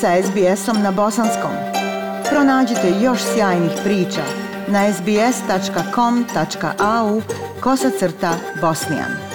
sa SBS-om na bosanskom. Pronađite još sjajnih priča na sbs.com.au kosacrta bosnijan.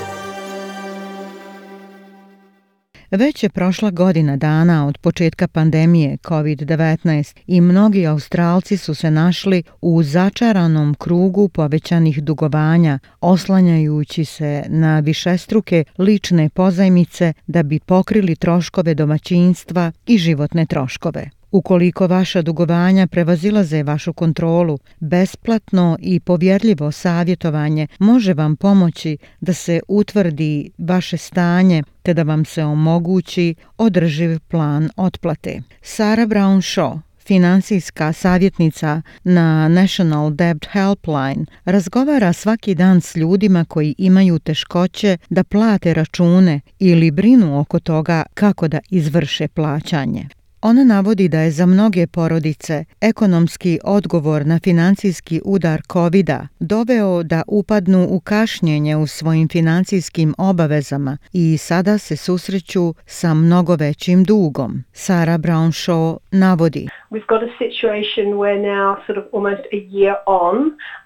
Već je prošla godina dana od početka pandemije COVID-19 i mnogi Australci su se našli u začaranom krugu povećanih dugovanja, oslanjajući se na višestruke lične pozajmice da bi pokrili troškove domaćinstva i životne troškove. Ukoliko vaša dugovanja prevazilaze vašu kontrolu, besplatno i povjerljivo savjetovanje može vam pomoći da se utvrdi vaše stanje te da vam se omogući održiv plan otplate. Sara Brown Shaw financijska savjetnica na National Debt Helpline, razgovara svaki dan s ljudima koji imaju teškoće da plate račune ili brinu oko toga kako da izvrše plaćanje. Ona navodi da je za mnoge porodice ekonomski odgovor na financijski udar covid doveo da upadnu u kašnjenje u svojim financijskim obavezama i sada se susreću sa mnogo većim dugom. Sara Brown Shaw navodi. We've got a situation where now sort of almost a year on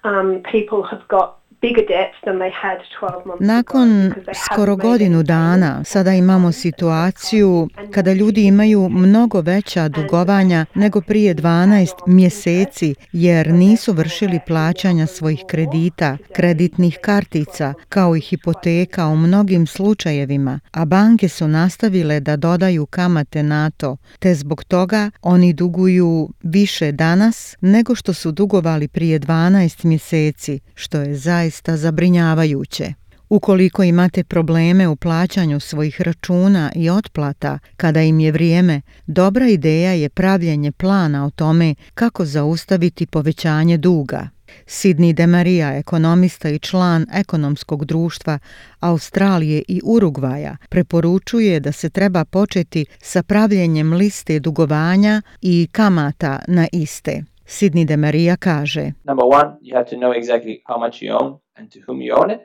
um, people have got nakon skoro godinu dana sada imamo situaciju kada ljudi imaju mnogo veća dugovanja nego prije 12 mjeseci jer nisu vršili plaćanja svojih kredita, kreditnih kartica kao i hipoteka u mnogim slučajevima, a banke su nastavile da dodaju kamate na to, te zbog toga oni duguju više danas nego što su dugovali prije 12 mjeseci, što je zaista zabrinjavajuće zabrinjavajuće. Ukoliko imate probleme u plaćanju svojih računa i otplata kada im je vrijeme, dobra ideja je pravljenje plana o tome kako zaustaviti povećanje duga. Sidney De Maria, ekonomista i član ekonomskog društva Australije i Urugvaja, preporučuje da se treba početi sa pravljenjem liste dugovanja i kamata na iste. Sidney De Maria kaže: Number one, you have to know exactly how much you own and to whom you own it.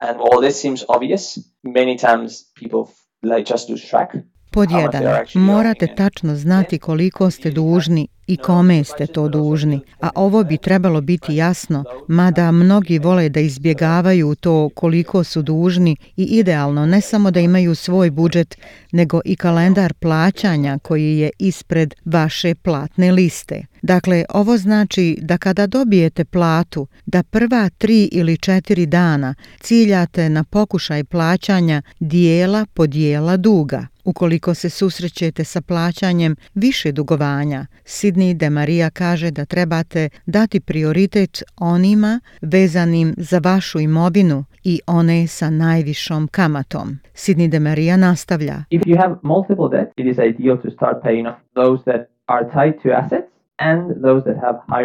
And all this seems obvious. Many times people like just lose track. Pod jedan, morate tačno znati koliko ste dužni i kome ste to dužni, a ovo bi trebalo biti jasno, mada mnogi vole da izbjegavaju to koliko su dužni i idealno ne samo da imaju svoj budžet, nego i kalendar plaćanja koji je ispred vaše platne liste. Dakle, ovo znači da kada dobijete platu, da prva tri ili četiri dana ciljate na pokušaj plaćanja dijela po dijela duga. Ukoliko se susrećete sa plaćanjem više dugovanja, Sidney de Maria kaže da trebate dati prioritet onima vezanim za vašu imovinu i one sa najvišom kamatom. Sidney de Maria nastavlja. If you have multiple debt, it is ideal to start paying off those that are tied to assets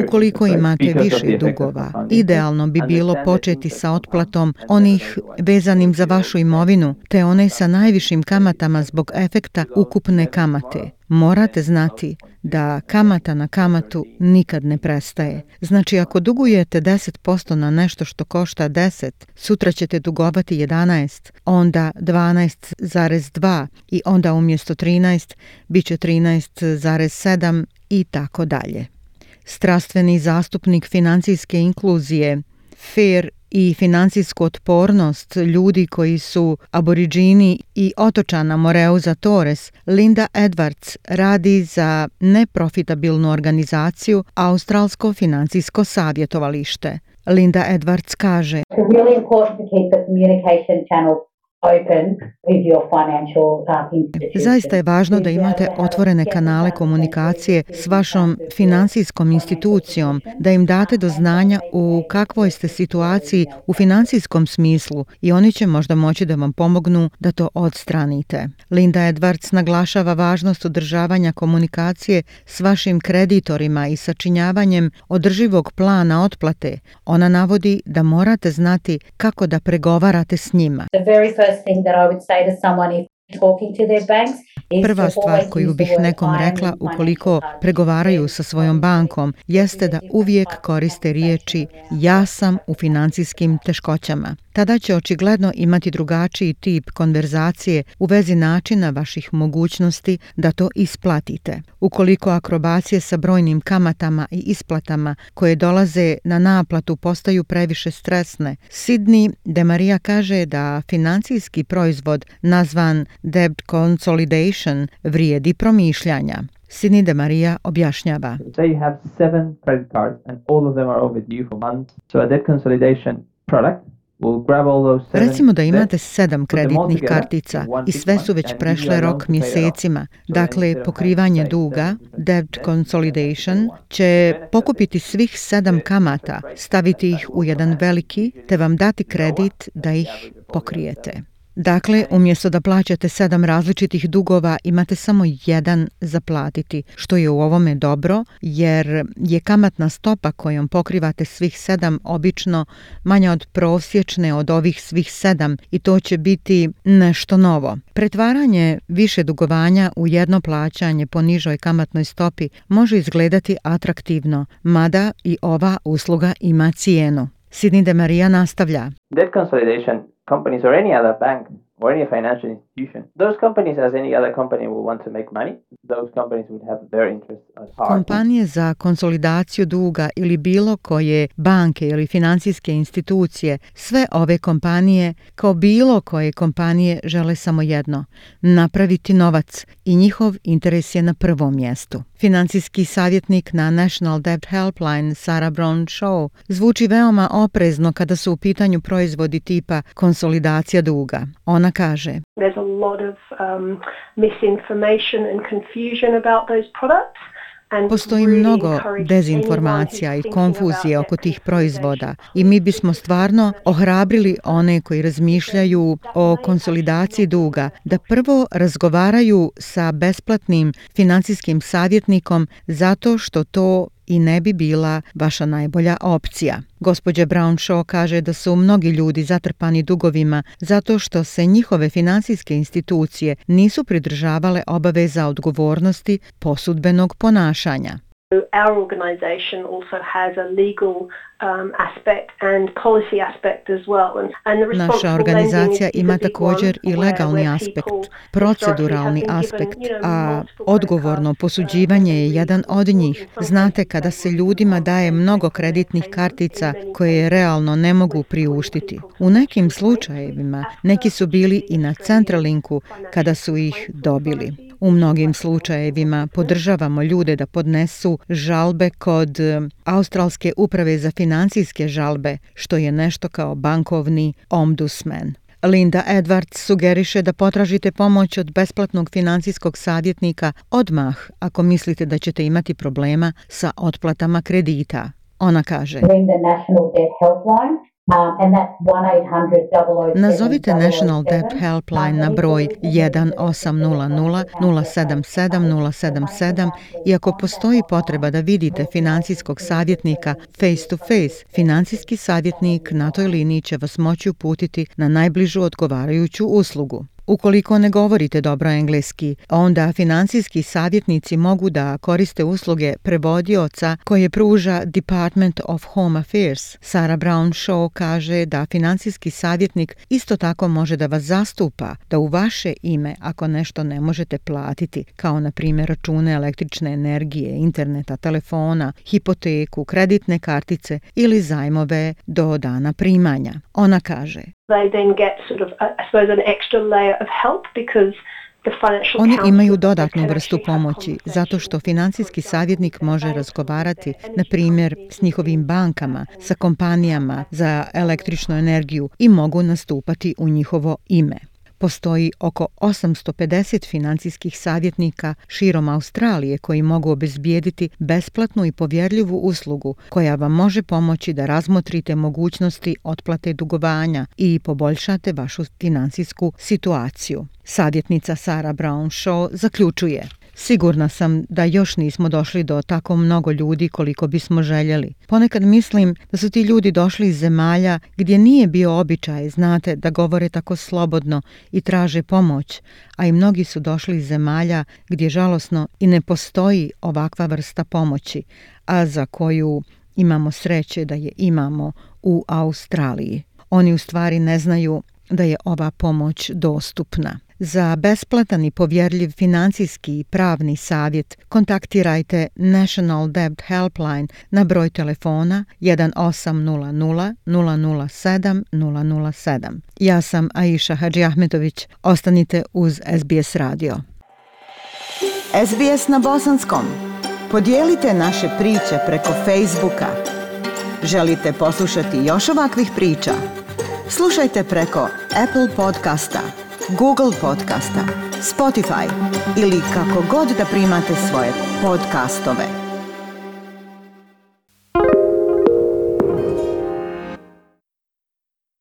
Ukoliko imate više dugova, idealno bi bilo početi sa otplatom onih vezanim za vašu imovinu, te one sa najvišim kamatama zbog efekta ukupne kamate. Morate znati da kamata na kamatu nikad ne prestaje. Znači ako dugujete 10% na nešto što košta 10, sutra ćete dugovati 11, onda 12,2 i onda umjesto 13 bit će 13,7 i tako dalje. Strastveni zastupnik financijske inkluzije, fair i financijsku otpornost ljudi koji su aboriđini i otočana Moreuza Torres, Linda Edwards radi za neprofitabilnu organizaciju Australsko financijsko savjetovalište. Linda Edwards kaže Zaista je važno da imate otvorene kanale komunikacije s vašom financijskom institucijom, da im date do znanja u kakvoj ste situaciji u financijskom smislu i oni će možda moći da vam pomognu da to odstranite. Linda Edwards naglašava važnost održavanja komunikacije s vašim kreditorima i sačinjavanjem održivog plana otplate. Ona navodi da morate znati kako da pregovarate s njima. First thing that I would say to someone if Prva stvar koju bih nekom rekla ukoliko pregovaraju sa svojom bankom jeste da uvijek koriste riječi ja sam u financijskim teškoćama. Tada će očigledno imati drugačiji tip konverzacije u vezi načina vaših mogućnosti da to isplatite. Ukoliko akrobacije sa brojnim kamatama i isplatama koje dolaze na naplatu postaju previše stresne, Sidney de Maria kaže da financijski proizvod nazvan debt consolidation vrijedi promišljanja. Sidney de Maria objašnjava. You have seven credit cards and all of them are overdue for months. So a debt consolidation product Recimo da imate sedam kreditnih kartica i sve su već prešle rok mjesecima. Dakle, pokrivanje duga, debt consolidation, će pokupiti svih sedam kamata, staviti ih u jedan veliki, te vam dati kredit da ih pokrijete. Dakle, umjesto da plaćate sedam različitih dugova, imate samo jedan za platiti, što je u ovome dobro, jer je kamatna stopa kojom pokrivate svih sedam obično manja od prosječne od ovih svih sedam i to će biti nešto novo. Pretvaranje više dugovanja u jedno plaćanje po nižoj kamatnoj stopi može izgledati atraktivno, mada i ova usluga ima cijenu. Sidney de Maria nastavlja. Debt consolidation companies or any other bank or any financial institution, those companies, as any other company, will want to make money. Those companies would have their interests at heart. Kompanije za konsolidaciju duga ili bilo koje banke ili financijske institucije, sve ove kompanije, kao bilo koje kompanije, žele samo jedno, napraviti novac i njihov interes je na prvom mjestu. Financijski savjetnik na National Debt Helpline Sarah Brown Shaw zvuči veoma oprezno kada su u pitanju proizvodi tipa konsolidacija duga. Ona kaže There's a lot of um, misinformation and confusion about those products. Postoji mnogo dezinformacija i konfuzije oko tih proizvoda i mi bismo stvarno ohrabrili one koji razmišljaju o konsolidaciji duga da prvo razgovaraju sa besplatnim financijskim savjetnikom zato što to i ne bi bila vaša najbolja opcija. Gospođa Brown Shaw kaže da su mnogi ljudi zatrpani dugovima zato što se njihove financijske institucije nisu pridržavale obaveza odgovornosti posudbenog ponašanja. Our organization also has a legal um, aspect and policy aspect as well. And, and the Naša organizacija ima također i legalni aspekt, proceduralni aspekt, a odgovorno posuđivanje je jedan od njih. Znate, kada se ljudima daje mnogo kreditnih kartica koje realno ne mogu priuštiti. U nekim slučajevima neki su bili i na Centralinku kada su ih dobili. U mnogim slučajevima podržavamo ljude da podnesu žalbe kod e, Australske uprave za financijske žalbe, što je nešto kao bankovni ombudsman. Linda Edwards sugeriše da potražite pomoć od besplatnog financijskog savjetnika odmah ako mislite da ćete imati problema sa otplatama kredita. Ona kaže Nazovite National Debt Helpline na broj 1800 077 077 i ako postoji potreba da vidite financijskog savjetnika face to face, financijski savjetnik na toj liniji će vas moći uputiti na najbližu odgovarajuću uslugu. Ukoliko ne govorite dobro engleski, onda financijski savjetnici mogu da koriste usluge prevodioca koje pruža Department of Home Affairs. Sarah Brown Shaw kaže da financijski savjetnik isto tako može da vas zastupa, da u vaše ime ako nešto ne možete platiti, kao na primjer račune električne energije, interneta, telefona, hipoteku, kreditne kartice ili zajmove do dana primanja. Ona kaže they then get sort of, I suppose, an extra layer of help because Oni imaju dodatnu vrstu pomoći zato što financijski savjetnik može razgovarati, na primjer, s njihovim bankama, sa kompanijama za električnu energiju i mogu nastupati u njihovo ime. Postoji oko 850 financijskih savjetnika širom Australije koji mogu obezbijediti besplatnu i povjerljivu uslugu koja vam može pomoći da razmotrite mogućnosti otplate dugovanja i poboljšate vašu financijsku situaciju. Savjetnica Sara Brown Shaw zaključuje. Sigurna sam da još nismo došli do tako mnogo ljudi koliko bismo željeli. Ponekad mislim da su ti ljudi došli iz zemalja gdje nije bio običaj, znate, da govore tako slobodno i traže pomoć, a i mnogi su došli iz zemalja gdje žalosno i ne postoji ovakva vrsta pomoći, a za koju imamo sreće da je imamo u Australiji. Oni u stvari ne znaju da je ova pomoć dostupna. Za besplatan i povjerljiv financijski i pravni savjet kontaktirajte National Debt Helpline na broj telefona 1800 007 007. Ja sam Aisha Hadži Ahmetović. Ostanite uz SBS radio. SBS na bosanskom. Podijelite naše priče preko Facebooka. Želite poslušati još ovakvih priča? Slušajte preko Apple podcasta, Google podcasta, Spotify ili kako god da primate svoje podcastove.